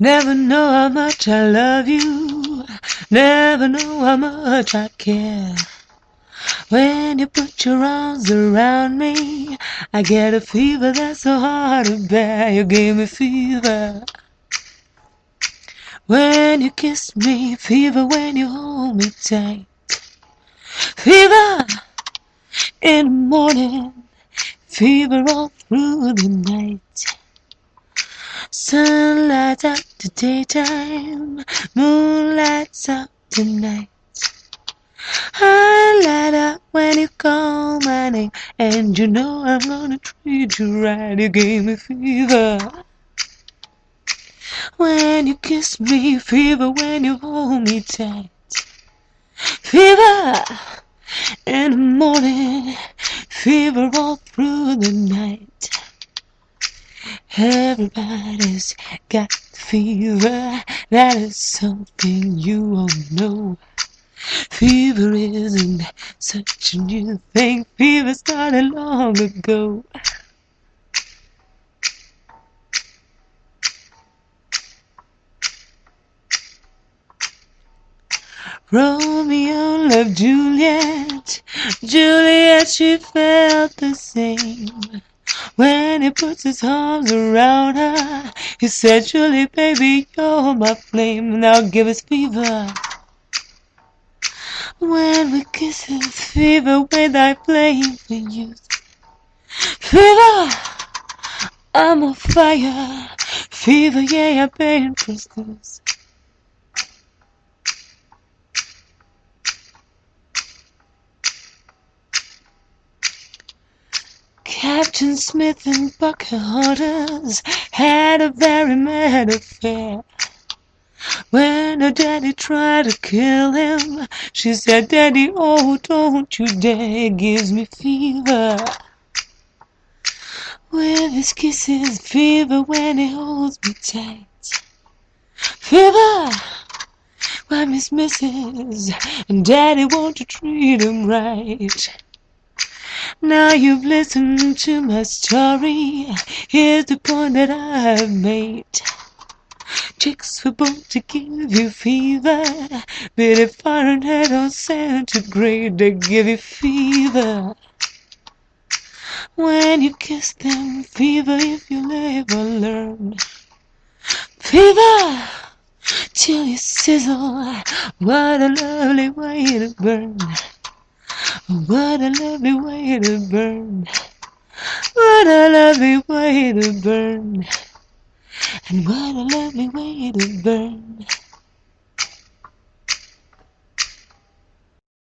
Never know how much I love you. Never know how much I care. When you put your arms around me, I get a fever that's so hard to bear. You gave me fever. When you kiss me, fever when you hold me tight. Fever in the morning, fever all through the night. Sun lights up the daytime, moon lights up the night. I light up when you call my name, and you know I'm gonna treat you right. You gave me fever. When you kiss me, fever when you hold me tight. Fever in the morning, fever all through the night. Everybody's got fever, that is something you all know. Fever isn't such a new thing, fever started long ago. Romeo loved Juliet, Juliet she felt the same. When he puts his arms around her, he said, Julie, baby, you're my flame, now give us fever. When we kiss his fever with thy flame for youth. Fever, I'm on fire. Fever, yeah, I pain crystals. Captain Smith and Pocahontas had a very mad affair. When her daddy tried to kill him, she said, Daddy, oh, don't you dare, it gives me fever. With his kisses, fever when he holds me tight. Fever, why, Miss Mrs. And Daddy, won't you treat him right? Now you've listened to my story. Here's the point that I've made. Chicks were born to give you fever, but if Fahrenheit or centigrade, they give you fever. When you kiss them, fever if you'll ever learn. Fever till you sizzle. What a lovely way to burn. What a lovely way to burn. What a lovely way to burn. And what a lovely way to burn.